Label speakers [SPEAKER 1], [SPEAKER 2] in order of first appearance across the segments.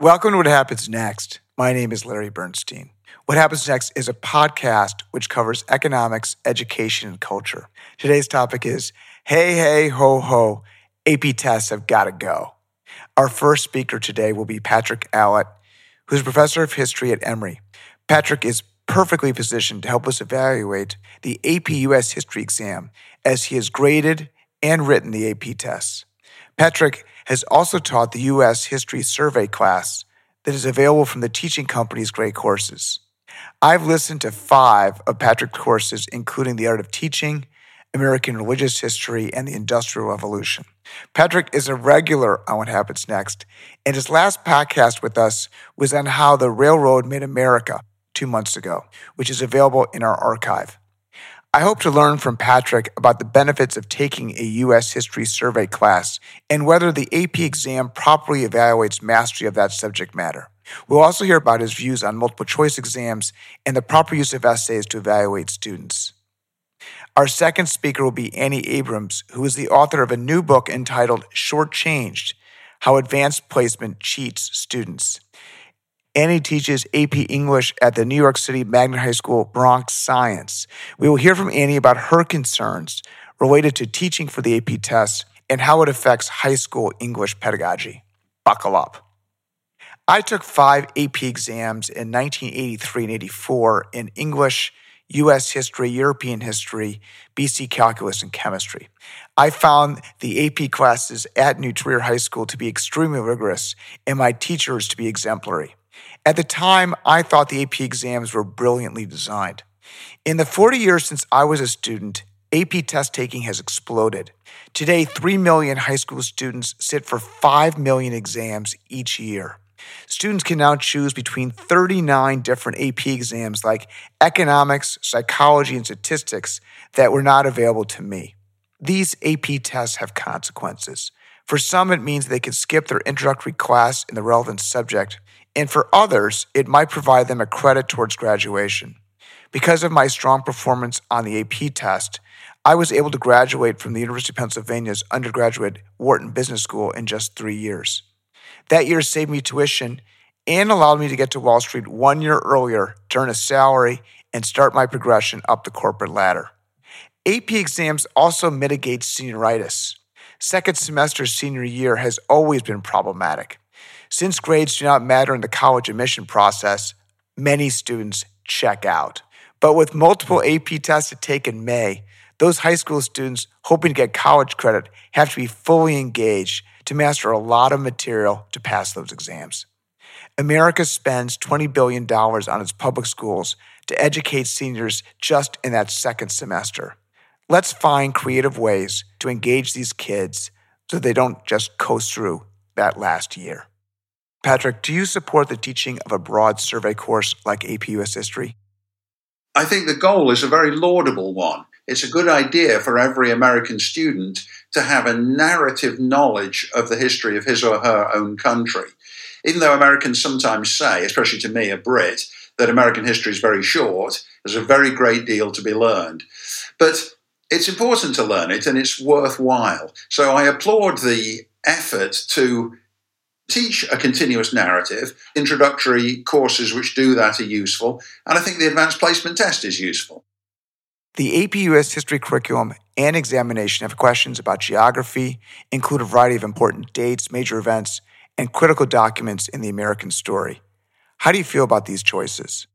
[SPEAKER 1] Welcome to What Happens Next. My name is Larry Bernstein. What Happens Next is a podcast which covers economics, education, and culture. Today's topic is Hey, hey, ho, ho, AP tests have got to go. Our first speaker today will be Patrick Allitt, who's a professor of history at Emory. Patrick is perfectly positioned to help us evaluate the AP US history exam as he has graded and written the AP tests. Patrick has also taught the U.S. History Survey class that is available from the teaching company's great courses. I've listened to five of Patrick's courses, including The Art of Teaching, American Religious History, and the Industrial Revolution. Patrick is a regular on What Happens Next, and his last podcast with us was on how the railroad made America two months ago, which is available in our archive. I hope to learn from Patrick about the benefits of taking a U.S. history survey class and whether the AP exam properly evaluates mastery of that subject matter. We'll also hear about his views on multiple choice exams and the proper use of essays to evaluate students. Our second speaker will be Annie Abrams, who is the author of a new book entitled Shortchanged How Advanced Placement Cheats Students. Annie teaches AP English at the New York City Magnet High School Bronx Science. We will hear from Annie about her concerns related to teaching for the AP test and how it affects high school English pedagogy. Buckle up. I took five AP exams in 1983 and 84 in English, U.S. history, European history, BC calculus, and chemistry. I found the AP classes at New Trier High School to be extremely rigorous and my teachers to be exemplary. At the time, I thought the AP exams were brilliantly designed. In the 40 years since I was a student, AP test taking has exploded. Today, 3 million high school students sit for 5 million exams each year. Students can now choose between 39 different AP exams like economics, psychology, and statistics that were not available to me. These AP tests have consequences. For some, it means they can skip their introductory class in the relevant subject and for others, it might provide them a credit towards graduation. Because of my strong performance on the AP test, I was able to graduate from the University of Pennsylvania's undergraduate Wharton Business School in just three years. That year saved me tuition and allowed me to get to Wall Street one year earlier to earn a salary and start my progression up the corporate ladder. AP exams also mitigate senioritis. Second semester senior year has always been problematic. Since grades do not matter in the college admission process, many students check out. But with multiple AP tests to take in May, those high school students hoping to get college credit have to be fully engaged to master a lot of material to pass those exams. America spends $20 billion on its public schools to educate seniors just in that second semester. Let's find creative ways to engage these kids so they don't just coast through that last year. Patrick, do you support the teaching of a broad survey course like AP US History?
[SPEAKER 2] I think the goal is a very laudable one. It's a good idea for every American student to have a narrative knowledge of the history of his or her own country. Even though Americans sometimes say, especially to me, a Brit, that American history is very short, there's a very great deal to be learned. But it's important to learn it and it's worthwhile. So I applaud the effort to teach a continuous narrative. Introductory courses which do that are useful, and I think the advanced placement test is useful.
[SPEAKER 1] The AP US history curriculum and examination have questions about geography, include a variety of important dates, major events, and critical documents in the American story. How do you feel about these choices?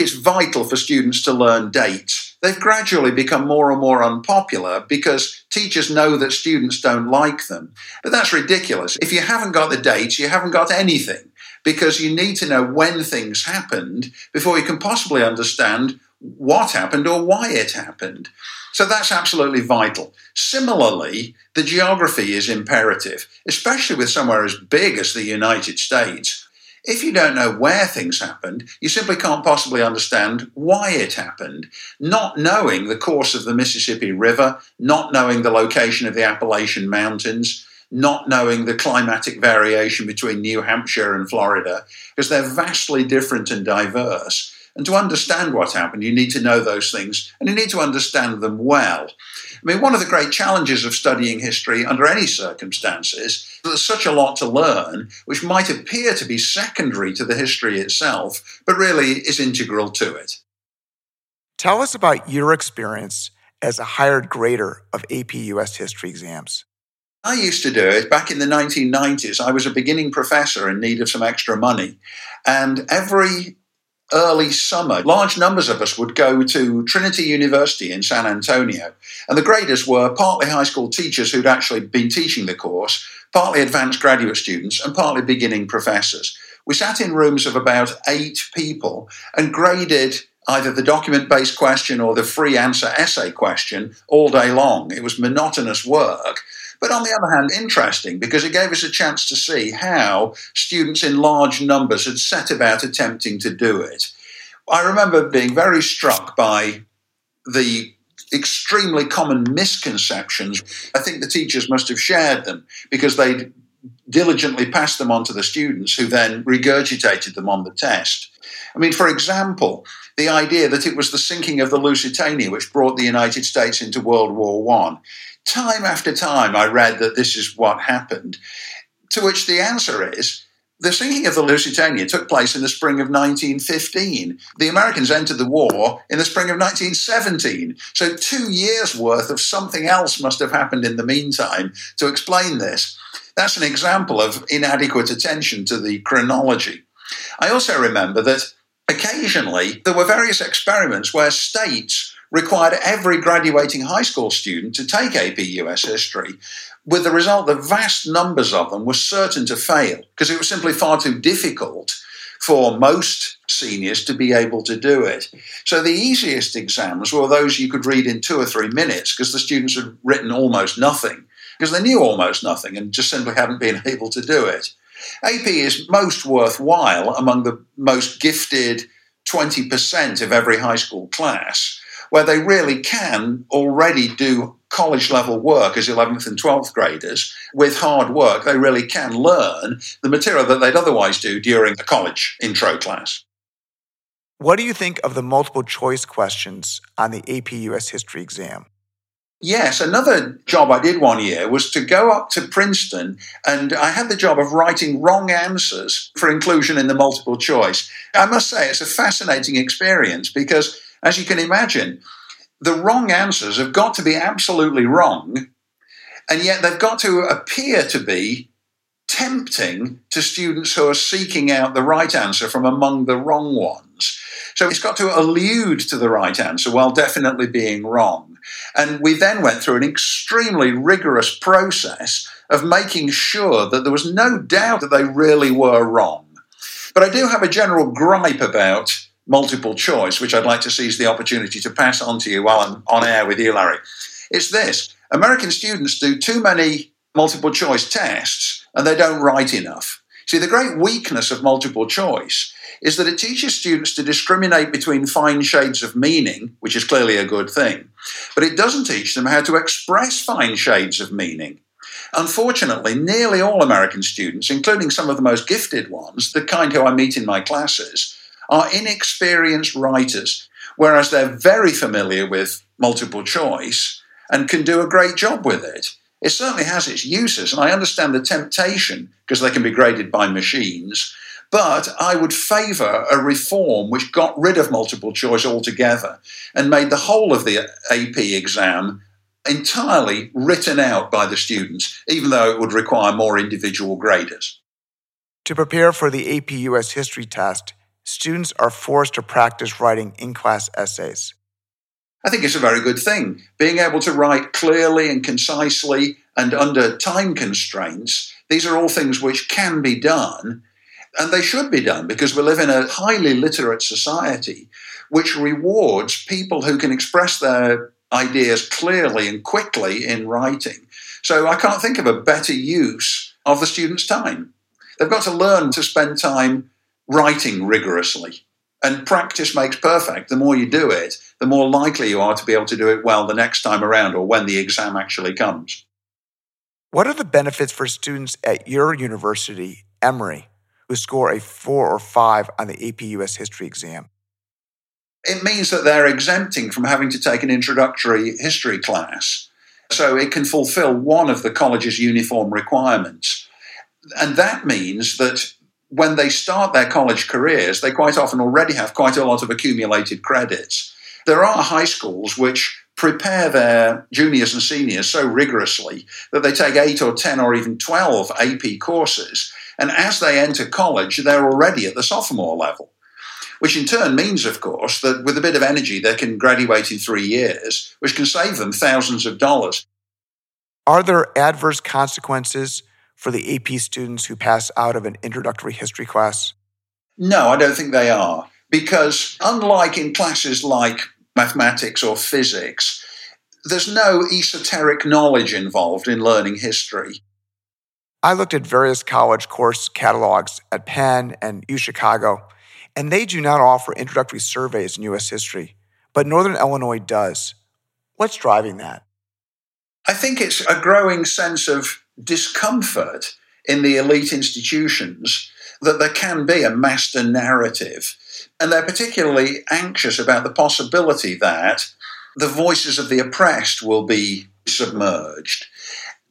[SPEAKER 2] It's vital for students to learn dates. They've gradually become more and more unpopular because teachers know that students don't like them. But that's ridiculous. If you haven't got the dates, you haven't got anything because you need to know when things happened before you can possibly understand what happened or why it happened. So that's absolutely vital. Similarly, the geography is imperative, especially with somewhere as big as the United States. If you don't know where things happened, you simply can't possibly understand why it happened. Not knowing the course of the Mississippi River, not knowing the location of the Appalachian Mountains, not knowing the climatic variation between New Hampshire and Florida, because they're vastly different and diverse, And to understand what happened, you need to know those things and you need to understand them well. I mean, one of the great challenges of studying history under any circumstances is that there's such a lot to learn, which might appear to be secondary to the history itself, but really is integral to it.
[SPEAKER 1] Tell us about your experience as a hired grader of AP US history exams.
[SPEAKER 2] I used to do it back in the 1990s. I was a beginning professor in need of some extra money. And every early summer, large numbers of us would go to Trinity University in San Antonio. And the graders were partly high school teachers who'd actually been teaching the course, partly advanced graduate students, and partly beginning professors. We sat in rooms of about eight people and graded either the document based question or the free answer essay question all day long. It was monotonous work. But on the other hand, interesting because it gave us a chance to see how students in large numbers had set about attempting to do it. I remember being very struck by the extremely common misconceptions. I think the teachers must have shared them because they diligently passed them on to the students who then regurgitated them on the test. I mean, for example, the idea that it was the sinking of the Lusitania which brought the United States into World War One. Time after time, I read that this is what happened, to which the answer is the sinking of the Lusitania took place in the spring of 1915. The Americans entered the war in the spring of 1917. So, two years' worth of something else must have happened in the meantime to explain this. That's an example of inadequate attention to the chronology. I also remember that occasionally there were various experiments where states required every graduating high school student to take AP US history, with the result that vast numbers of them were certain to fail because it was simply far too difficult for most seniors to be able to do it. So the easiest exams were those you could read in two or three minutes because the students had written almost nothing because they knew almost nothing and just simply hadn't been able to do it. AP is most worthwhile among the most gifted 20% of every high school class where they really can already do college level work as 11th and 12th graders with hard work. They really can learn the material that they'd otherwise do during the college intro class.
[SPEAKER 1] What do you think of the multiple choice questions on the AP US history exam?
[SPEAKER 2] Yes, another job I did one year was to go up to Princeton and I had the job of writing wrong answers for inclusion in the multiple choice. I must say it's a fascinating experience because as you can imagine, the wrong answers have got to be absolutely wrong, and yet they've got to appear to be tempting to students who are seeking out the right answer from among the wrong ones. So it's got to allude to the right answer while definitely being wrong. And we then went through an extremely rigorous process of making sure that there was no doubt that they really were wrong. But I do have a general gripe about multiple choice, which I'd like to seize the opportunity to pass on to you while I'm on air with you, Larry. It's this American students do too many multiple choice tests and they don't write enough. See, the great weakness of multiple choice is that it teaches students to discriminate between fine shades of meaning, which is clearly a good thing, but it doesn't teach them how to express fine shades of meaning. Unfortunately, nearly all American students, including some of the most gifted ones, the kind who I meet in my classes, are inexperienced writers, whereas they're very familiar with multiple choice and can do a great job with it. It certainly has its uses, and I understand the temptation because they can be graded by machines. But I would favour a reform which got rid of multiple choice altogether and made the whole of the AP exam entirely written out by the students, even though it would require more individual graders.
[SPEAKER 1] To prepare for the AP US History test, students are forced to practice writing in class essays.
[SPEAKER 2] I think it's a very good thing. Being able to write clearly and concisely and under time constraints, these are all things which can be done, and they should be done because we live in a highly literate society which rewards people who can express their ideas clearly and quickly in writing. So I can't think of a better use of the students' time. They've got to learn to spend time writing rigorously. And practice makes perfect. The more you do it, the more likely you are to be able to do it well the next time around or when the exam actually comes.
[SPEAKER 1] What are the benefits for students at your university, Emory, who score a four or five on the AP US history exam?
[SPEAKER 2] it means that they're exempting from having to take an introductory history class. So it can fulfill one of the college's uniform requirements. And that means that when they start their college careers, they quite often already have quite a lot of accumulated credits. There are high schools which prepare their juniors and seniors so rigorously that they take eight or 10 or even 12 AP courses. And as they enter college, they're already at the sophomore level, which in turn means, of course, that with a bit of energy, they can graduate in three years, which can save them thousands of dollars.
[SPEAKER 1] Are there adverse consequences for the AP students who pass out of an introductory history class?
[SPEAKER 2] No, I don't think they are. Because unlike in classes like mathematics or physics, there's no esoteric knowledge involved in learning history.
[SPEAKER 1] I looked at various college course catalogs at Penn and U Chicago, and they do not offer introductory surveys in U.S. history, but Northern Illinois does. What's driving that?
[SPEAKER 2] I think it's a growing sense of discomfort in the elite institutions that there can be a master narrative. And they're particularly anxious about the possibility that the voices of the oppressed will be submerged.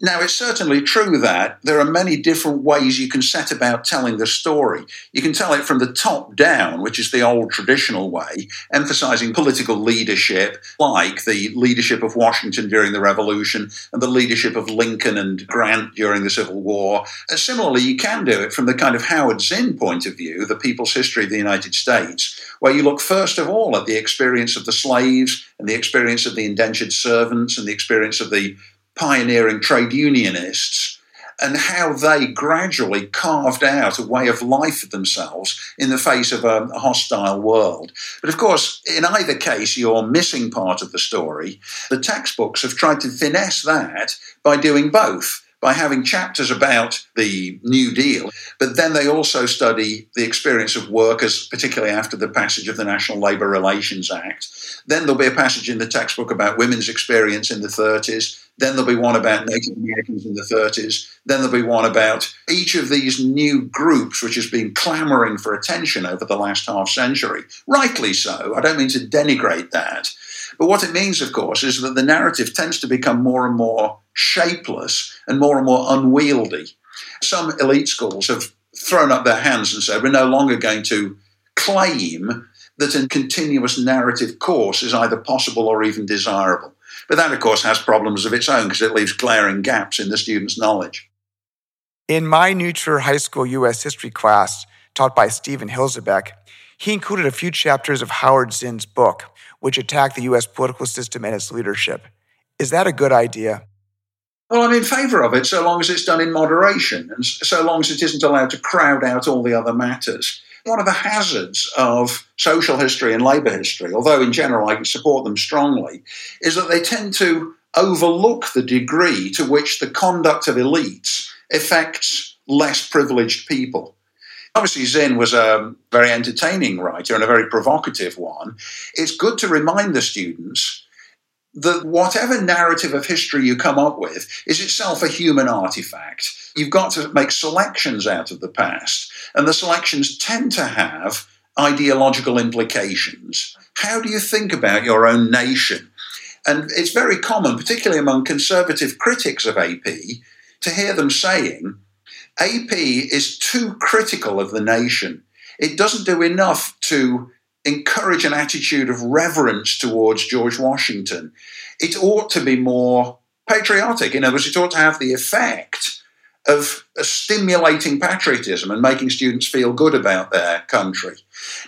[SPEAKER 2] Now, it's certainly true that there are many different ways you can set about telling the story. You can tell it from the top down, which is the old traditional way, emphasizing political leadership, like the leadership of Washington during the Revolution and the leadership of Lincoln and Grant during the Civil War. And similarly, you can do it from the kind of Howard Zinn point of view, the people's history of the United States, where you look first of all at the experience of the slaves and the experience of the indentured servants and the experience of the pioneering trade unionists and how they gradually carved out a way of life for themselves in the face of a, hostile world. But of course, in either case, you're missing part of the story. The textbooks have tried to finesse that by doing both by having chapters about the New Deal, but then they also study the experience of workers, particularly after the passage of the National Labour Relations Act. Then there'll be a passage in the textbook about women's experience in the 30s. Then there'll be one about Native Americans in the 30s. Then there'll be one about each of these new groups, which has been clamoring for attention over the last half century. Rightly so. I don't mean to denigrate that. But what it means, of course, is that the narrative tends to become more and more shapeless and more and more unwieldy. Some elite schools have thrown up their hands and said, we're no longer going to claim that a continuous narrative course is either possible or even desirable. But that, of course, has problems of its own because it leaves glaring gaps in the student's knowledge.
[SPEAKER 1] In my New Trier High School U.S. history class, taught by Stephen Hilzebeck, he included a few chapters of Howard Zinn's book, which attacked the U.S. political system and its leadership. Is that a good idea?
[SPEAKER 2] Well, I'm in favour of it so long as it's done in moderation and so long as it isn't allowed to crowd out all the other matters. One of the hazards of social history and labour history, although in general I can support them strongly, is that they tend to overlook the degree to which the conduct of elites affects less privileged people. Obviously, Zinn was a very entertaining writer and a very provocative one. It's good to remind the students that whatever narrative of history you come up with is itself a human artifact. You've got to make selections out of the past, and the selections tend to have ideological implications. How do you think about your own nation? And it's very common, particularly among conservative critics of AP, to hear them saying AP is too critical of the nation. It doesn't do enough to encourage an attitude of reverence towards George Washington. It ought to be more patriotic. In other words, it ought to have the effect of stimulating patriotism and making students feel good about their country.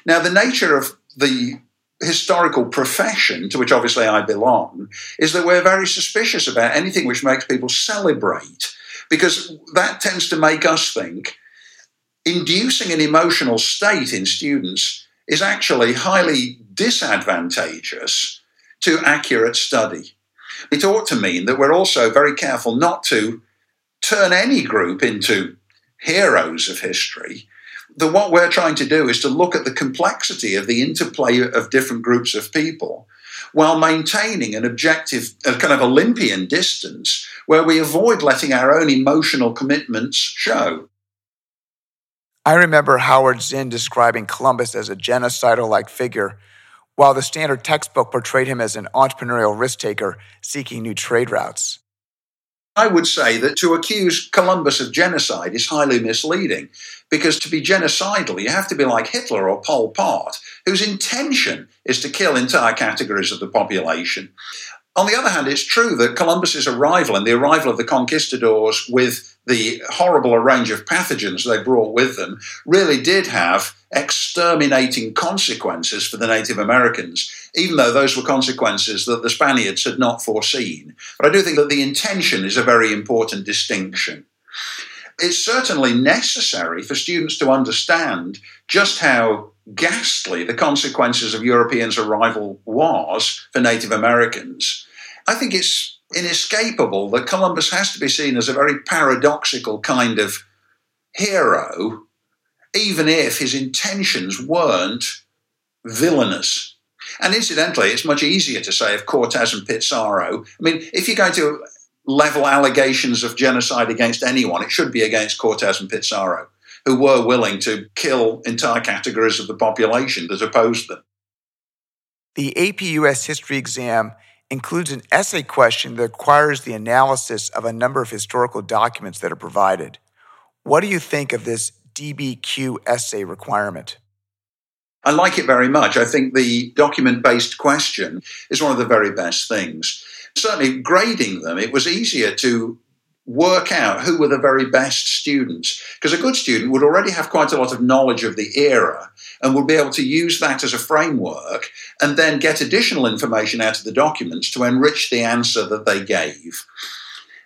[SPEAKER 2] Now, the nature of the historical profession, to which obviously I belong, is that we're very suspicious about anything which makes people celebrate, because that tends to make us think inducing an emotional state in students is actually highly disadvantageous to accurate study. It ought to mean that we're also very careful not to turn any group into heroes of history. That what we're trying to do is to look at the complexity of the interplay of different groups of people while maintaining an objective, a kind of Olympian distance where we avoid letting our own emotional commitments show.
[SPEAKER 1] I remember Howard Zinn describing Columbus as a genocidal like figure. while the standard textbook portrayed him as an entrepreneurial risk taker seeking new trade routes.
[SPEAKER 2] I would say that to accuse Columbus of genocide is highly misleading because to be genocidal, you have to be like Hitler or Pol Pot, whose intention is to kill entire categories of the population. On the other hand, it's true that Columbus's arrival and the arrival of the conquistadors with the horrible range of pathogens they brought with them really did have exterminating consequences for the Native Americans, even though those were consequences that the Spaniards had not foreseen. But I do think that the intention is a very important distinction. It's certainly necessary for students to understand just how ghastly the consequences of Europeans' arrival was for Native Americans. I think it's inescapable that Columbus has to be seen as a very paradoxical kind of hero, even if his intentions weren't villainous. And incidentally, it's much easier to say of Cortez and Pizarro. I mean, if you're going to level allegations of genocide against anyone, it should be against Cortez and Pizarro, who were willing to kill entire categories of the population that opposed them.
[SPEAKER 1] The AP US history exam includes an essay question that requires the analysis of a number of historical documents that are provided. What do you think of this DBQ essay requirement?
[SPEAKER 2] I like it very much. I think the document based question is one of the very best things. Certainly, grading them, it was easier to work out who were the very best students. Because a good student would already have quite a lot of knowledge of the era and would be able to use that as a framework and then get additional information out of the documents to enrich the answer that they gave.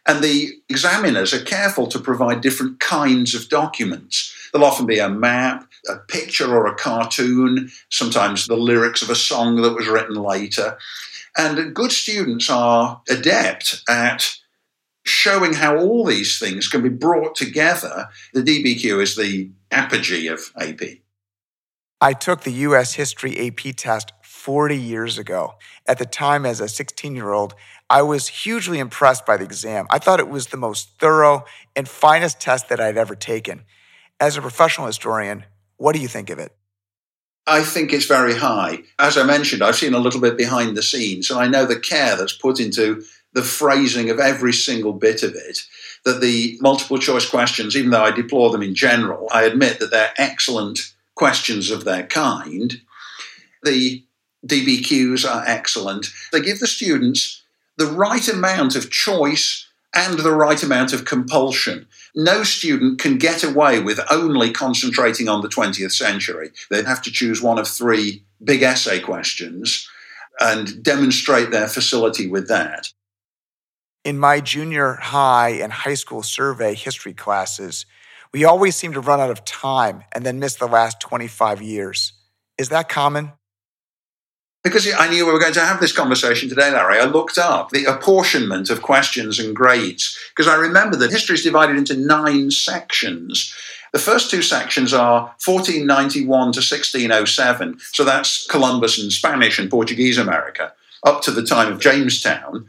[SPEAKER 2] And the examiners are careful to provide different kinds of documents. There'll often be a map, a picture, or a cartoon, sometimes the lyrics of a song that was written later. And good students are adept at showing how all these things can be brought together. The DBQ is the apogee of AP.
[SPEAKER 1] I took the US History AP test 40 years ago. At the time, as a 16 year old, I was hugely impressed by the exam. I thought it was the most thorough and finest test that I'd ever taken. As a professional historian, what do you think of it?
[SPEAKER 2] I think it's very high. As I mentioned, I've seen a little bit behind the scenes, and I know the care that's put into the phrasing of every single bit of it. That the multiple choice questions, even though I deplore them in general, I admit that they're excellent questions of their kind. The DBQs are excellent. They give the students the right amount of choice and the right amount of compulsion. No student can get away with only concentrating on the 20th century. They have to choose one of three big essay questions and demonstrate their facility with that.
[SPEAKER 1] In my junior high and high school survey history classes, we always seem to run out of time and then miss the last 25 years. Is that common?
[SPEAKER 2] Because I knew we were going to have this conversation today, Larry, I looked up the apportionment of questions and grades because I remember that history is divided into nine sections. The first two sections are 1491 to 1607, so that's Columbus and Spanish and Portuguese America, up to the time of Jamestown.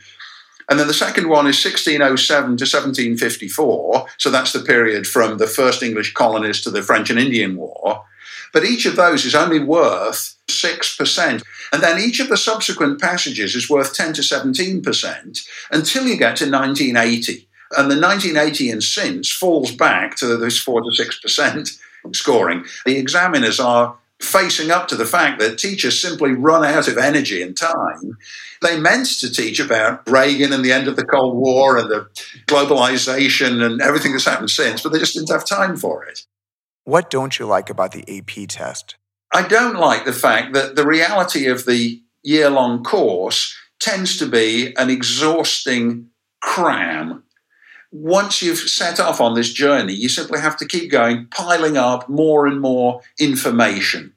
[SPEAKER 2] And then the second one is 1607 to 1754. So that's the period from the first English colonies to the French and Indian War. But each of those is only worth 6%. And then each of the subsequent passages is worth 10 to 17% until you get to 1980. And the 1980 and since falls back to this 4 to 6% scoring. The examiners are facing up to the fact that teachers simply run out of energy and time. They meant to teach about Reagan and the end of the Cold War and the globalization and everything that's happened since, but they just didn't have time for it.
[SPEAKER 1] What don't you like about the AP test?
[SPEAKER 2] I don't like the fact that the reality of the year long course tends to be an exhausting cram once you've set off on this journey, you simply have to keep going, piling up more and more information.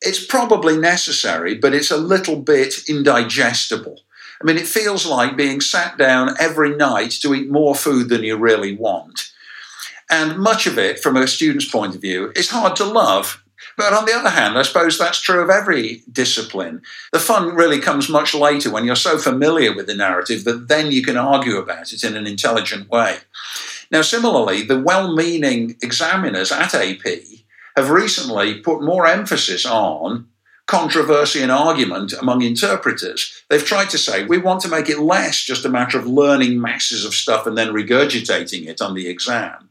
[SPEAKER 2] It's probably necessary, but it's a little bit indigestible. I mean, it feels like being sat down every night to eat more food than you really want. And much of it, from a student's point of view, is hard to love but on the other hand, I suppose that's true of every discipline. The fun really comes much later when you're so familiar with the narrative that then you can argue about it in an intelligent way. Now, similarly, the well meaning examiners at AP have recently put more emphasis on controversy and argument among interpreters. They've tried to say we want to make it less just a matter of learning masses of stuff and then regurgitating it on the exam.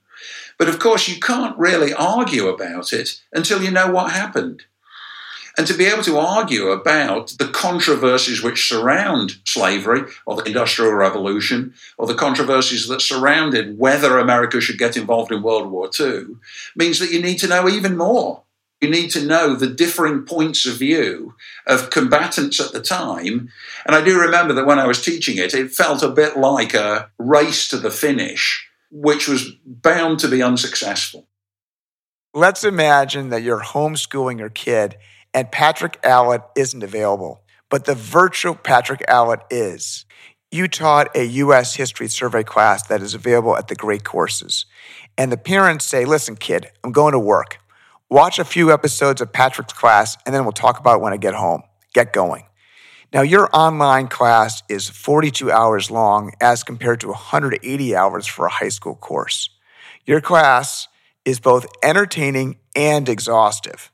[SPEAKER 2] But of course, you can't really argue about it until you know what happened. And to be able to argue about the controversies which surround slavery or the Industrial Revolution or the controversies that surrounded whether America should get involved in World War II means that you need to know even more. You need to know the differing points of view of combatants at the time. And I do remember that when I was teaching it, it felt a bit like a race to the finish, which was bound to be unsuccessful.
[SPEAKER 1] Let's imagine that you're homeschooling your kid and Patrick Allitt isn't available, but the virtual Patrick Allitt is. You taught a U.S. history survey class that is available at the Great Courses. And the parents say, listen, kid, I'm going to work. Watch a few episodes of Patrick's class, and then we'll talk about it when I get home. Get going. Now, your online class is 42 hours long as compared to 180 hours for a high school course. Your class is both entertaining and exhaustive.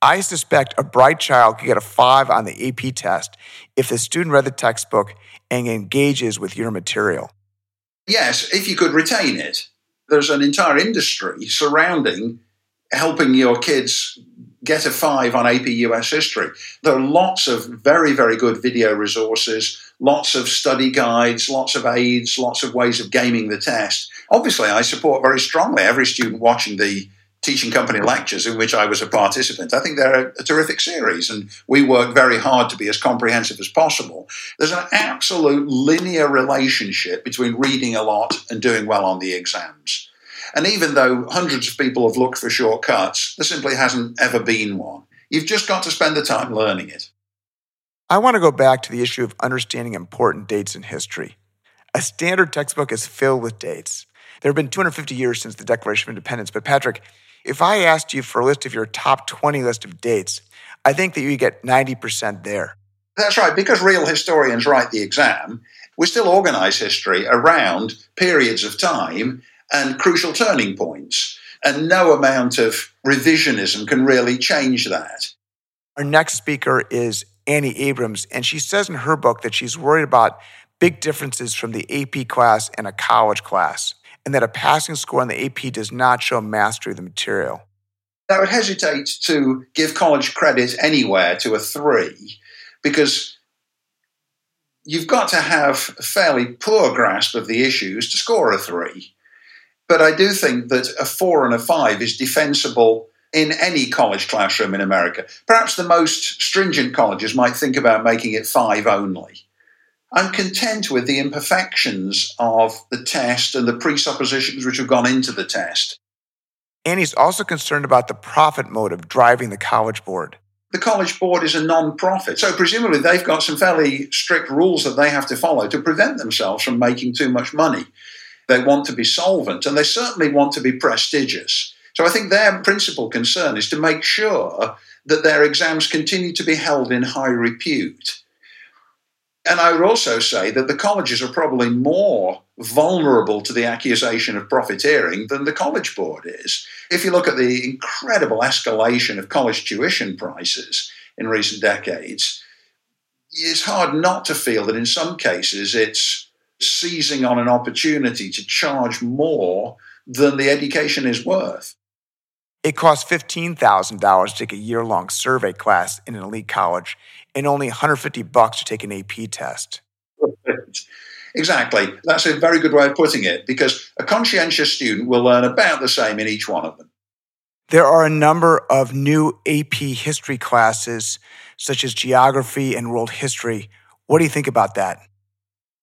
[SPEAKER 1] I suspect a bright child could get a five on the AP test if the student read the textbook and engages with your material.
[SPEAKER 2] Yes, if you could retain it. There's an entire industry surrounding helping your kids get a five on AP US history. There are lots of very, very good video resources, lots of study guides, lots of aids, lots of ways of gaming the test. Obviously, I support very strongly every student watching the teaching company lectures in which I was a participant. I think they're a, terrific series, and we work very hard to be as comprehensive as possible. There's an absolute linear relationship between reading a lot and doing well on the exams. And even though hundreds of people have looked for shortcuts, there simply hasn't ever been one. You've just got to spend the time learning it.
[SPEAKER 1] I want to go back to the issue of understanding important dates in history. A standard textbook is filled with dates. There have been 250 years since the Declaration of Independence, but Patrick, if I asked you for a list of your top 20 list of dates, I think that you get 90% there.
[SPEAKER 2] That's right. Because real historians write the exam, we still organize history around periods of time and crucial turning points. And no amount of revisionism can really change that.
[SPEAKER 1] Our next speaker is Annie Abrams, and she says in her book that she's worried about big differences from the AP class and a college class and that a passing score on the AP does not show mastery of the material.
[SPEAKER 2] I would hesitate to give college credit anywhere to a three because you've got to have a fairly poor grasp of the issues to score a three. But I do think that a four and a five is defensible in any college classroom in America. Perhaps the most stringent colleges might think about making it five only. I'm content with the imperfections of the test and the presuppositions which have gone into the test.
[SPEAKER 1] And he's also concerned about the profit motive driving the College Board.
[SPEAKER 2] The College Board is a non profit, so presumably they've got some fairly strict rules that they have to follow to prevent themselves from making too much money. They want to be solvent and they certainly want to be prestigious. So I think their principal concern is to make sure that their exams continue to be held in high repute. And I would also say that the colleges are probably more vulnerable to the accusation of profiteering than the College Board is. If you look at the incredible escalation of college tuition prices in recent decades, it's hard not to feel that in some cases it's seizing on an opportunity to charge more than the education is worth.
[SPEAKER 1] It costs $15,000 to take a year long survey class in an elite college and only 150 bucks to take an AP test.
[SPEAKER 2] Exactly. That's a very good way of putting it because a conscientious student will learn about the same in each one of them.
[SPEAKER 1] There are a number of new AP history classes, such as geography and world history. What do you think about that?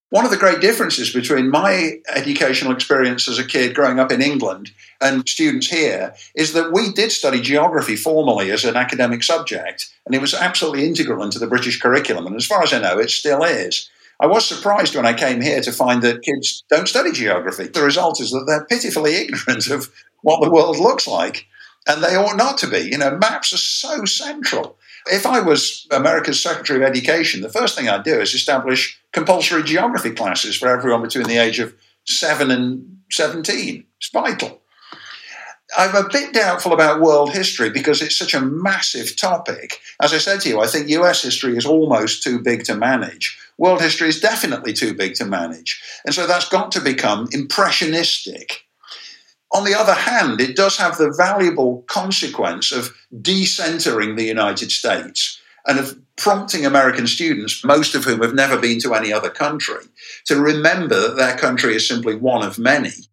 [SPEAKER 2] One of the great differences between my educational experience as a kid growing up in England and students here is that we did study geography formally as an academic subject, and it was absolutely integral into the British curriculum. And as far as I know, it still is. I was surprised when I came here to find that kids don't study geography. The result is that they're pitifully ignorant of what the world looks like, and they ought not to be. You know, maps are so central. If I was America's Secretary of Education, the first thing I'd do is establish compulsory geography classes for everyone between the age of 7 and 17. It's vital. I'm a bit doubtful about world history because it's such a massive topic. As I said to you, I think US history is almost too big to manage. World history is definitely too big to manage. And so that's got to become impressionistic. On the other hand, it does have the valuable consequence of decentering the United States and of prompting American students, most of whom have never been to any other country, to remember that their country is simply one of many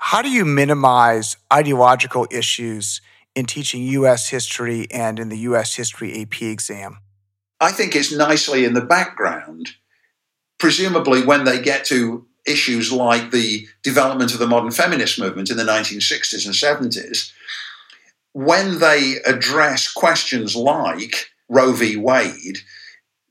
[SPEAKER 1] how do you minimize ideological issues in teaching U.S. history and in the U.S. history AP exam?
[SPEAKER 2] I think it's nicely in the background. Presumably, when they get to issues like the development of the modern feminist movement in the 1960s and 70s, when they address questions like Roe v. Wade,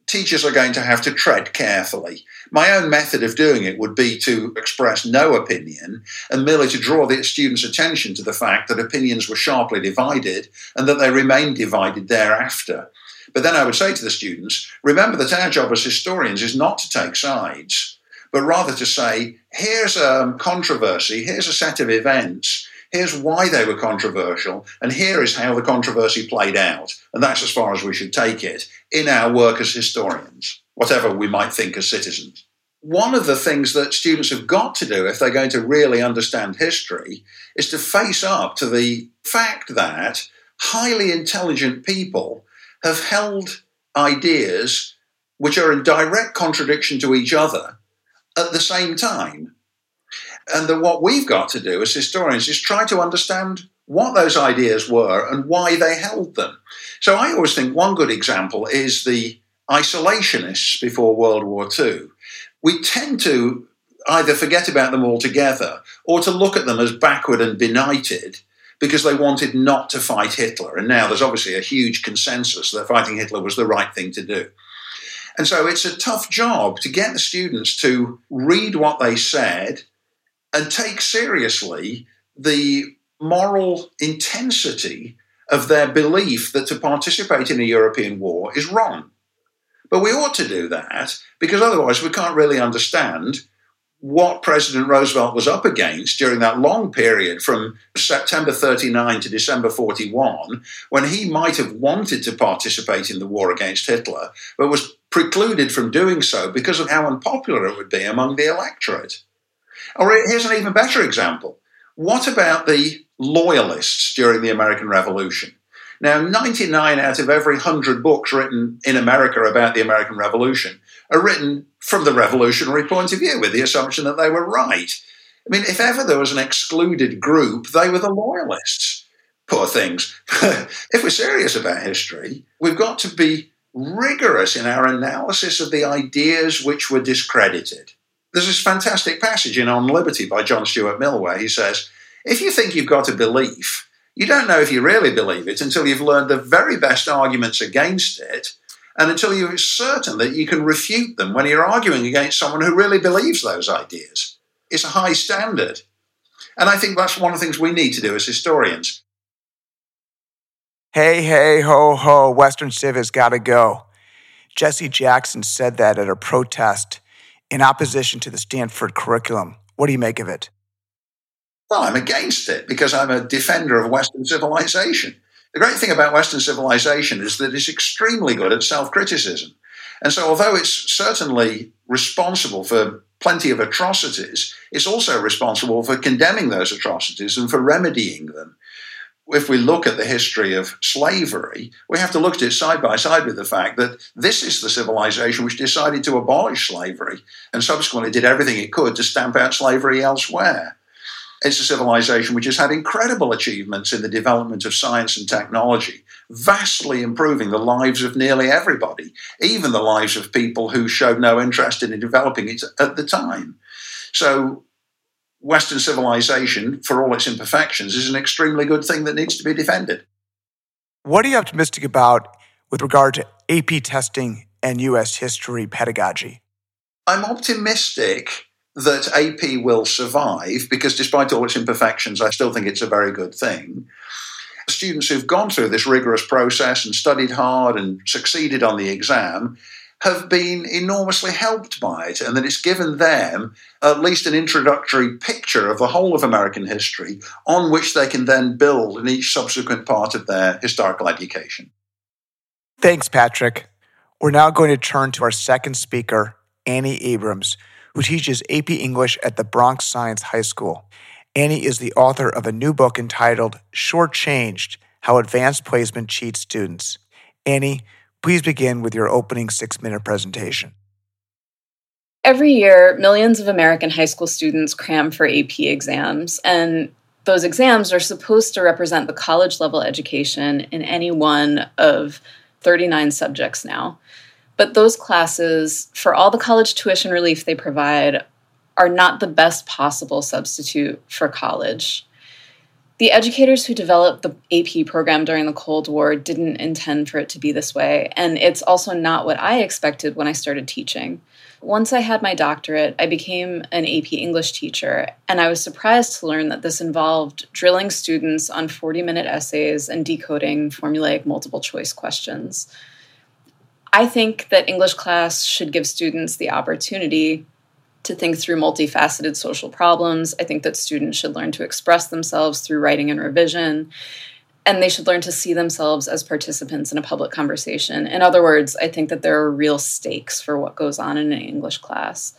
[SPEAKER 2] teachers are going to have to tread carefully. My own method of doing it would be to express no opinion and merely to draw the students' attention to the fact that opinions were sharply divided and that they remained divided thereafter. But then I would say to the students remember that our job as historians is not to take sides, but rather to say here's a controversy, here's a set of events. Here's why they were controversial, and here is how the controversy played out. And that's as far as we should take it in our work as historians whatever we might think as citizens. One of the things that students have got to do if they're going to really understand history is to face up to the fact that highly intelligent people have held ideas which are in direct contradiction to each other at the same time. And that what we've got to do as historians is try to understand what those ideas were and why they held them. So I always think one good example is the isolationists before World War II, we tend to either forget about them altogether or to look at them as backward and benighted because they wanted not to fight Hitler. And now there's obviously a huge consensus that fighting Hitler was the right thing to do. And so it's a tough job to get the students to read what they said and take seriously the moral intensity of their belief that to participate in a European war is wrong. But we ought to do that because otherwise we can't really understand what President Roosevelt was up against during that long period from September 39 to December 41, when he might have wanted to participate in the war against Hitler, but was precluded from doing so because of how unpopular it would be among the electorate. Or here's an even better example. What about the loyalists during the American Revolution? Now, 99 out of every 100 books written in America about the American Revolution are written from the revolutionary point of view with the assumption that they were right. I mean, if ever there was an excluded group, they were the loyalists. Poor things. if we're serious about history, we've got to be rigorous in our analysis of the ideas which were discredited. There's this fantastic passage in On Liberty by John Stuart Mill where he says, If you think you've got a belief, you don't know if you really believe it until you've learned the very best arguments against it and until you're certain that you can refute them when you're arguing against someone who really believes those ideas. It's a high standard. And I think that's one of the things we need to do as historians.
[SPEAKER 1] Hey, hey, ho, ho, Western Civ has got to go. Jesse Jackson said that at a protest in opposition to the Stanford curriculum. What do you make of it?
[SPEAKER 2] Well, I'm against it because I'm a defender of Western civilization. The great thing about Western civilization is that it's extremely good at self criticism. And so, although it's certainly responsible for plenty of atrocities, it's also responsible for condemning those atrocities and for remedying them. If we look at the history of slavery, we have to look at it side by side with the fact that this is the civilization which decided to abolish slavery and subsequently did everything it could to stamp out slavery elsewhere. It's a civilization which has had incredible achievements in the development of science and technology, vastly improving the lives of nearly everybody, even the lives of people who showed no interest in developing it at the time. So, Western civilization, for all its imperfections, is an extremely good thing that needs to be defended.
[SPEAKER 1] What are you optimistic about with regard to AP testing and U.S. history pedagogy?
[SPEAKER 2] I'm optimistic that AP will survive because, despite all its imperfections, I still think it's a very good thing. Students who've gone through this rigorous process and studied hard and succeeded on the exam have been enormously helped by it, and that it's given them at least an introductory picture of the whole of American history on which they can then build in each subsequent part of their historical education.
[SPEAKER 1] Thanks, Patrick. We're now going to turn to our second speaker, Annie Abrams, who teaches AP English at the Bronx Science High School. Annie is the author of a new book entitled Shortchanged How Advanced Placement Cheats Students. Annie, please begin with your opening six minute presentation.
[SPEAKER 3] Every year, millions of American high school students cram for AP exams, and those exams are supposed to represent the college level education in any one of 39 subjects now. But those classes, for all the college tuition relief they provide, are not the best possible substitute for college. The educators who developed the AP program during the Cold War didn't intend for it to be this way, and it's also not what I expected when I started teaching. Once I had my doctorate, I became an AP English teacher, and I was surprised to learn that this involved drilling students on 40 minute essays and decoding formulaic multiple choice questions. I think that English class should give students the opportunity to think through multifaceted social problems. I think that students should learn to express themselves through writing and revision. And they should learn to see themselves as participants in a public conversation. In other words, I think that there are real stakes for what goes on in an English class.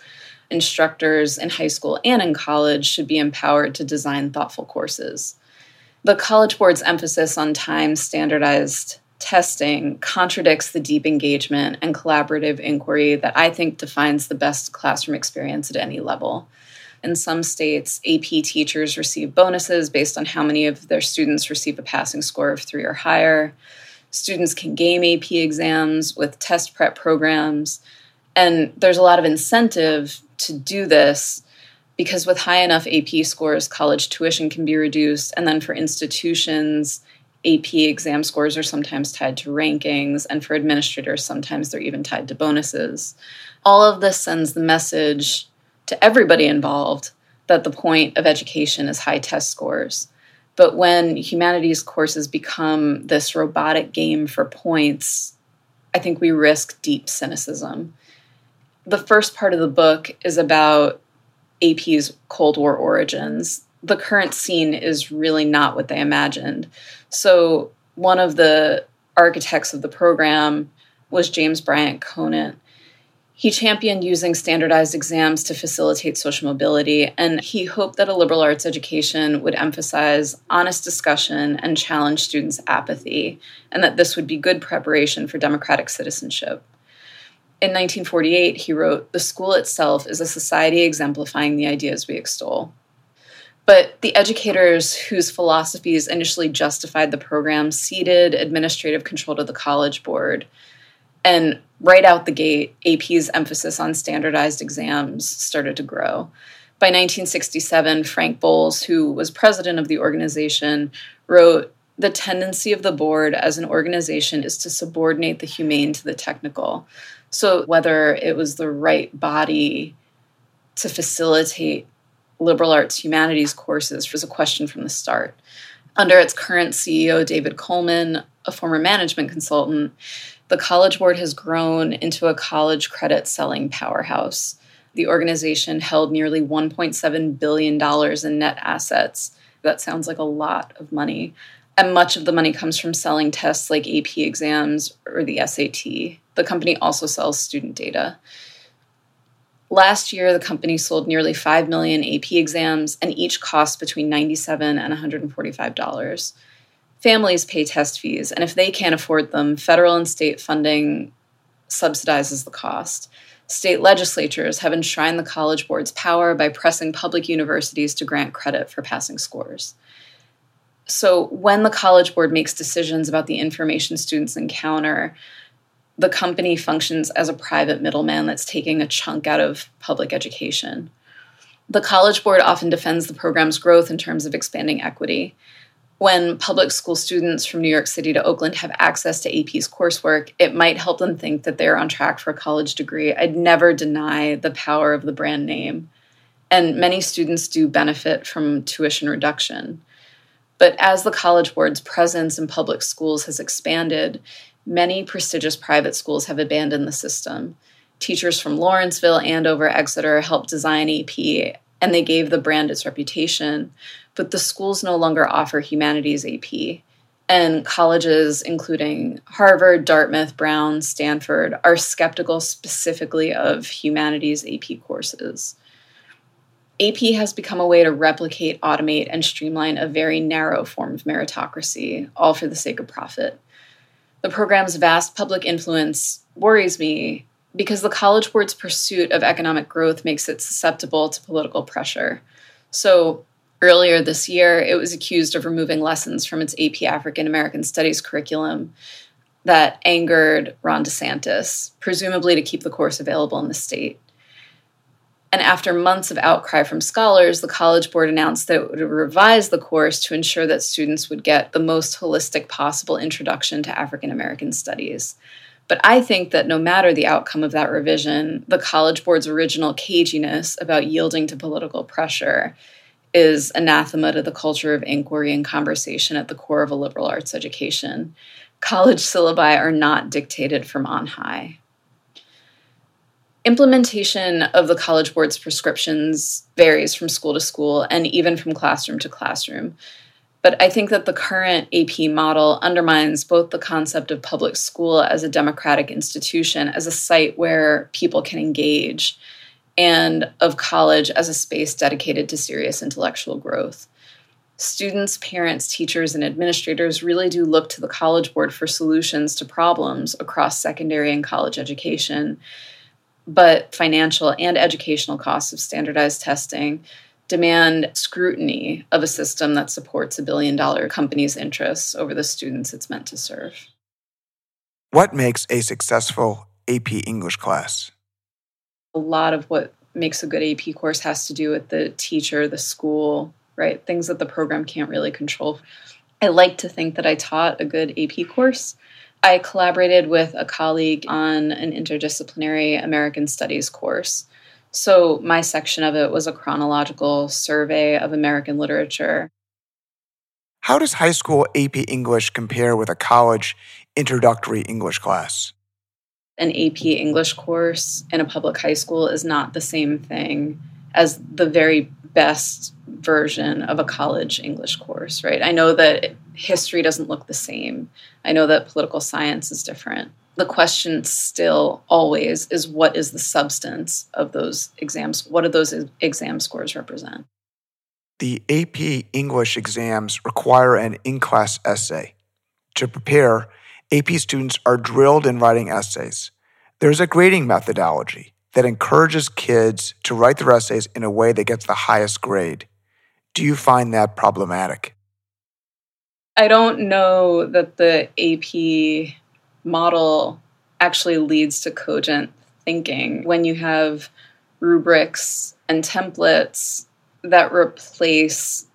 [SPEAKER 3] Instructors in high school and in college should be empowered to design thoughtful courses. The College Board's emphasis on time standardized testing contradicts the deep engagement and collaborative inquiry that I think defines the best classroom experience at any level. In some states, AP teachers receive bonuses based on how many of their students receive a passing score of three or higher. Students can game AP exams with test prep programs. And there's a lot of incentive to do this because with high enough AP scores, college tuition can be reduced. And then for institutions, AP exam scores are sometimes tied to rankings, and for administrators, sometimes they're even tied to bonuses. All of this sends the message to everybody involved that the point of education is high test scores. But when humanities courses become this robotic game for points, I think we risk deep cynicism. The first part of the book is about AP's Cold War origins. The current scene is really not what they imagined. So, one of the architects of the program was James Bryant Conant. He championed using standardized exams to facilitate social mobility, and he hoped that a liberal arts education would emphasize honest discussion and challenge students' apathy, and that this would be good preparation for democratic citizenship. In 1948, he wrote, The school itself is a society exemplifying the ideas we extol. But the educators whose philosophies initially justified the program ceded administrative control to the College Board. And right out the gate, AP's emphasis on standardized exams started to grow. By 1967, Frank Bowles, who was president of the organization, wrote The tendency of the board as an organization is to subordinate the humane to the technical. So, whether it was the right body to facilitate liberal arts humanities courses was a question from the start. Under its current CEO, David Coleman, a former management consultant, the College Board has grown into a college credit selling powerhouse. The organization held nearly $1.7 billion in net assets. That sounds like a lot of money. And much of the money comes from selling tests like AP exams or the SAT. The company also sells student data. Last year, the company sold nearly 5 million AP exams, and each cost between 97 and $145. Families pay test fees, and if they can't afford them, federal and state funding subsidizes the cost. State legislatures have enshrined the College Board's power by pressing public universities to grant credit for passing scores. So, when the College Board makes decisions about the information students encounter, the company functions as a private middleman that's taking a chunk out of public education. The College Board often defends the program's growth in terms of expanding equity. When public school students from New York City to Oakland have access to AP's coursework, it might help them think that they're on track for a college degree. I'd never deny the power of the brand name. And many students do benefit from tuition reduction. But as the College Board's presence in public schools has expanded, many prestigious private schools have abandoned the system. Teachers from Lawrenceville, Andover, Exeter helped design AP, and they gave the brand its reputation. But the schools no longer offer humanities AP. And colleges, including Harvard, Dartmouth, Brown, Stanford, are skeptical specifically of humanities AP courses. AP has become a way to replicate, automate, and streamline a very narrow form of meritocracy, all for the sake of profit. The program's vast public influence worries me because the College Board's pursuit of economic growth makes it susceptible to political pressure. So, Earlier this year, it was accused of removing lessons from its AP African American Studies curriculum that angered Ron DeSantis, presumably to keep the course available in the state. And after months of outcry from scholars, the College Board announced that it would revise the course to ensure that students would get the most holistic possible introduction to African American studies. But I think that no matter the outcome of that revision, the College Board's original caginess about yielding to political pressure is anathema to the culture of inquiry and conversation at the core of a liberal arts education. College syllabi are not dictated from on high. Implementation of the College Board's prescriptions varies from school to school and even from classroom to classroom. But I think that the current AP model undermines both the concept of public school as a democratic institution, as a site where people can engage, and of college as a space dedicated to serious intellectual growth. Students, parents, teachers, and administrators really do look to the College Board for solutions to problems across secondary and college education. But financial and educational costs of standardized testing demand scrutiny of a system that supports a billion dollar company's interests over the students it's meant to serve.
[SPEAKER 1] What makes a successful AP English class?
[SPEAKER 3] a lot of what makes a good AP course has to do with the teacher, the school, right? Things that the program can't really control. I like to think that I taught a good AP course. I collaborated with a colleague on an interdisciplinary American Studies course. So, my section of it was a chronological survey of American literature.
[SPEAKER 1] How does high school AP English compare with a college introductory English class?
[SPEAKER 3] an AP English course in a public high school is not the same thing as the very best version of a college English course, right? I know that history doesn't look the same. I know that political science is different. The question still always is what is the substance of those exams? What do those exam scores represent?
[SPEAKER 1] The AP English exams require an in class essay. To prepare, AP students are drilled in writing essays. There's a grading methodology that encourages kids to write their essays in a way that gets the highest grade. Do you find that problematic?
[SPEAKER 3] I don't know that the AP model actually leads to cogent thinking. When you have rubrics and templates that replace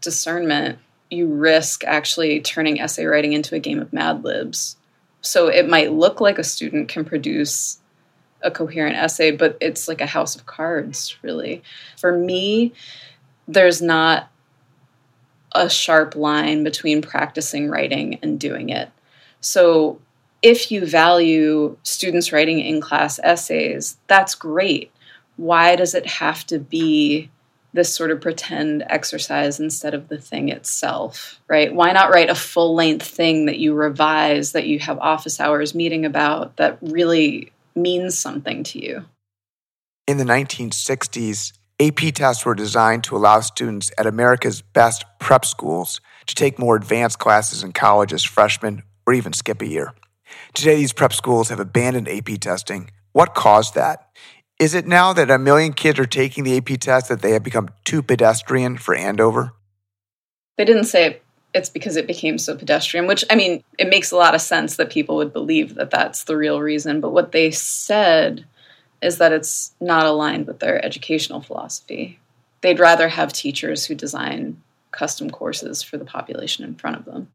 [SPEAKER 3] discernment, you risk actually turning essay writing into a game of Mad Libs. So it might look like a student can produce a coherent essay, but it's like a house of cards, really. For me, there's not a sharp line between practicing writing and doing it. So if you value students writing in class essays, that's great. Why does it have to be this sort of pretend exercise instead of the thing itself, right? Why not write a full length thing that you revise, that you have office hours meeting about, that really means something to you?
[SPEAKER 1] In the 1960s, AP tests were designed to allow students at America's best prep schools to take more advanced classes in college as freshmen or even skip a year. Today, these prep schools have abandoned AP testing. What caused that? Is it now that a million kids are taking the AP test that they have become too pedestrian for Andover?
[SPEAKER 3] They didn't say it's because it became so pedestrian, which I mean, it makes a lot of sense that people would believe that that's the real reason. But what they said is that it's not aligned with their educational philosophy. They'd rather have teachers who design custom courses for the population in front of them.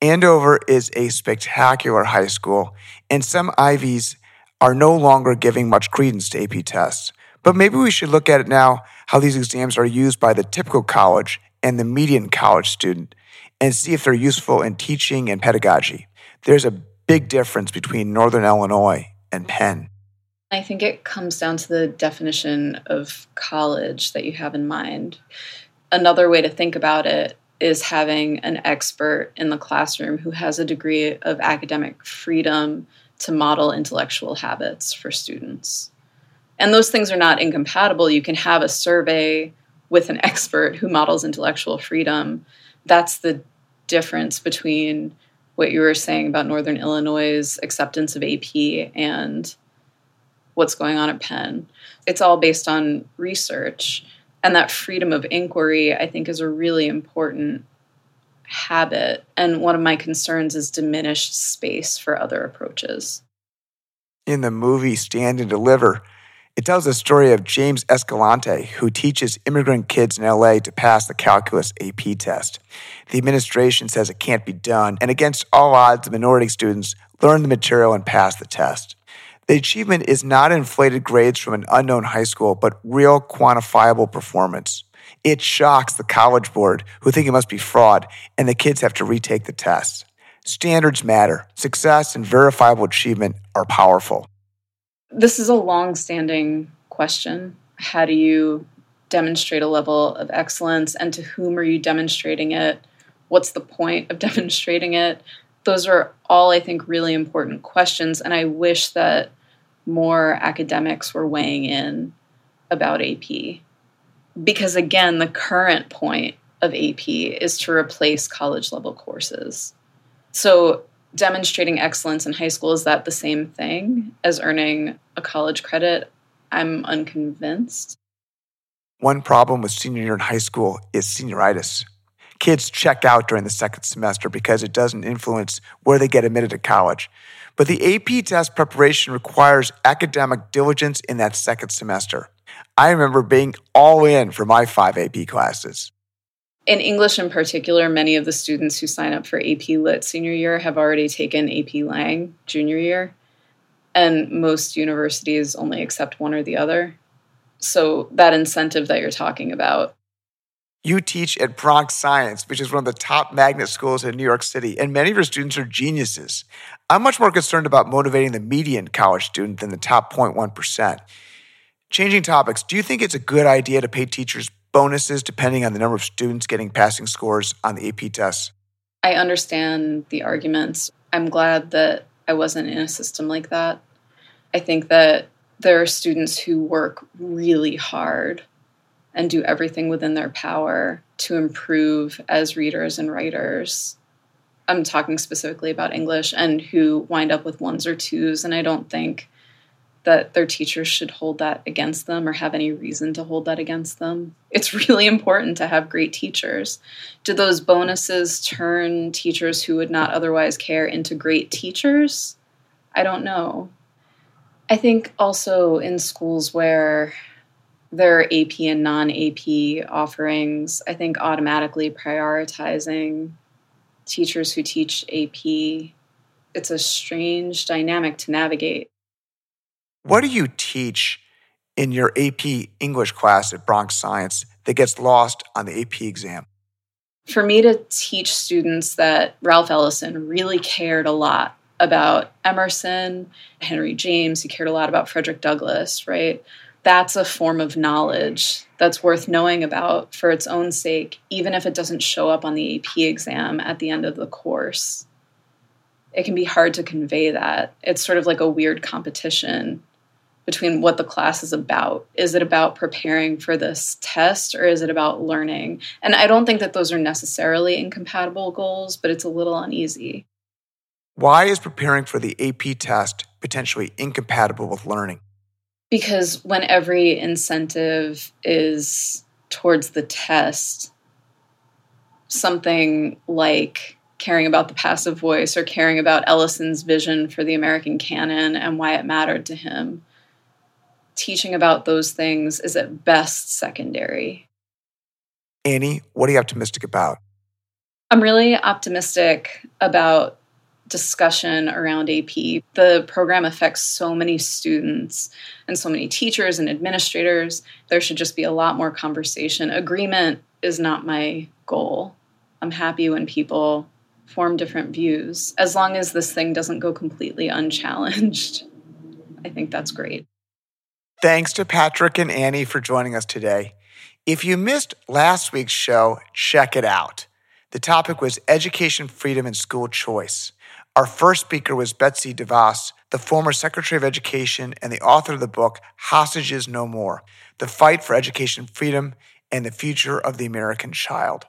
[SPEAKER 1] Andover is a spectacular high school, and some Ivies are no longer giving much credence to AP tests. But maybe we should look at it now how these exams are used by the typical college and the median college student and see if they're useful in teaching and pedagogy. There's a big difference between Northern Illinois and Penn.
[SPEAKER 3] I think it comes down to the definition of college that you have in mind. Another way to think about it is having an expert in the classroom who has a degree of academic freedom to model intellectual habits for students. And those things are not incompatible. You can have a survey with an expert who models intellectual freedom. That's the difference between what you were saying about Northern Illinois' acceptance of AP and what's going on at Penn. It's all based on research. And that freedom of inquiry, I think, is a really important habit. And one of my concerns is diminished space for other approaches.
[SPEAKER 1] In the movie Stand and Deliver, it tells the story of James Escalante, who teaches immigrant kids in LA to pass the calculus AP test. The administration says it can't be done, and against all odds, the minority students learn the material and pass the test. The achievement is not inflated grades from an unknown high school, but real quantifiable performance. It shocks the College Board, who think it must be fraud, and the kids have to retake the test. Standards matter. Success and verifiable achievement are powerful.
[SPEAKER 3] This is a long standing question. How do you demonstrate a level of excellence, and to whom are you demonstrating it? What's the point of demonstrating it? those are all, I think, really important questions. And I wish that more academics were weighing in about AP. Because again, the current point of AP is to replace college level courses. So, demonstrating excellence in high school is that the same thing as earning a college credit? I'm unconvinced.
[SPEAKER 1] One problem with senior year in high school is senioritis kids check out during the second semester because it doesn't influence where they get admitted to college. But the AP test preparation requires academic diligence in that second semester. I remember being all in for my five AP classes.
[SPEAKER 3] In English, in particular, many of the students who sign up for AP Lit senior year have already taken AP Lang junior year, and most universities only accept one or the other. So, that incentive that you're talking about
[SPEAKER 1] you teach at Bronx Science, which is one of the top magnet schools in New York City, and many of your students are geniuses. I'm much more concerned about motivating the median college student than the top 0.1%. Changing topics, do you think it's a good idea to pay teachers bonuses depending on the number of students getting passing scores on the AP tests?
[SPEAKER 3] I understand the arguments. I'm glad that I wasn't in a system like that. I think that there are students who work really hard and do everything within their power to improve as readers and writers. I'm talking specifically about English and who wind up with ones or twos. And I don't think that their teachers should hold that against them or have any reason to hold that against them. It's really important to have great teachers. Do those bonuses turn teachers who would not otherwise care into great teachers? I don't know. I think also in schools where there are AP and non AP offerings, I think automatically prioritizing teachers who teach AP. It's a strange dynamic to navigate.
[SPEAKER 1] What do you teach in your AP English class at Bronx Science that gets lost on the AP exam?
[SPEAKER 3] For me to teach students that Ralph Ellison really cared a lot about Emerson, Henry James, he cared a lot about Frederick Douglass, right? that's a form of knowledge that's worth knowing about for its own sake, even if it doesn't show up on the AP exam at the end of the course. It can be hard to convey that. It's sort of like a weird competition between what the class is about. Is it about preparing for this test or is it about learning? And I don't think that those are necessarily incompatible goals, but it's a little uneasy.
[SPEAKER 1] Why is preparing for the AP test potentially incompatible with learning?
[SPEAKER 3] because when every incentive is towards the test, something like caring about the passive voice or caring about Ellison's vision for the American canon and why it mattered to him, teaching about those things is at best secondary.
[SPEAKER 1] Annie, what are you optimistic about?
[SPEAKER 3] I'm really optimistic about discussion around AP. The program affects so many students and so many teachers and administrators. There should just be a lot more conversation. Agreement is not my goal. I'm happy when people form different views, as long as this thing doesn't go completely unchallenged. I think that's great.
[SPEAKER 1] Thanks to Patrick and Annie for joining us today. If you missed last week's show, check it out. The topic was education freedom and school choice. Our first speaker was Betsy DeVos, the former Secretary of Education and the author of the book Hostages No More The Fight for Education Freedom and the Future of the American Child.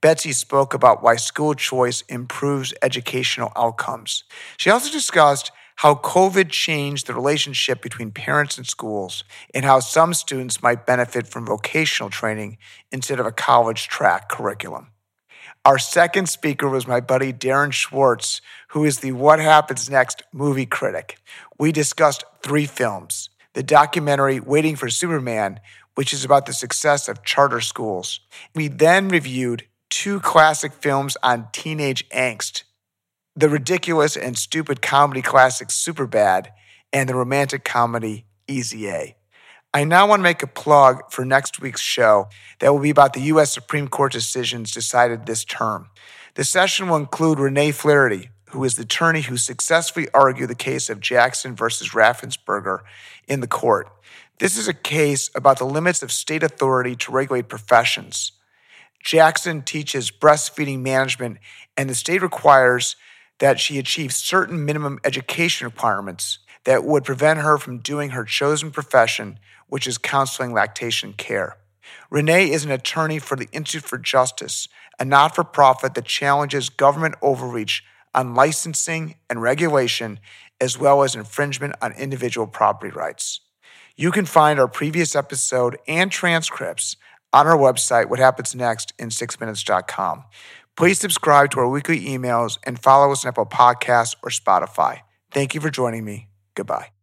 [SPEAKER 1] Betsy spoke about why school choice improves educational outcomes. She also discussed how COVID changed the relationship between parents and schools, and how some students might benefit from vocational training instead of a college track curriculum. Our second speaker was my buddy Darren Schwartz, who is the What Happens Next movie critic. We discussed three films the documentary Waiting for Superman, which is about the success of charter schools. We then reviewed two classic films on teenage angst the ridiculous and stupid comedy classic Superbad and the romantic comedy Easy A. I now want to make a plug for next week's show that will be about the U.S. Supreme Court decisions decided this term. The session will include Renee Flaherty, who is the attorney who successfully argued the case of Jackson versus Raffensperger in the court. This is a case about the limits of state authority to regulate professions. Jackson teaches breastfeeding management, and the state requires that she achieve certain minimum education requirements that would prevent her from doing her chosen profession, which is counseling lactation care. Renee is an attorney for the Institute for Justice, a not for profit that challenges government overreach on licensing and regulation, as well as infringement on individual property rights. You can find our previous episode and transcripts on our website, What Happens Next in 6minutes.com. Please subscribe to our weekly emails and follow us on Apple Podcasts or Spotify. Thank you for joining me. Goodbye.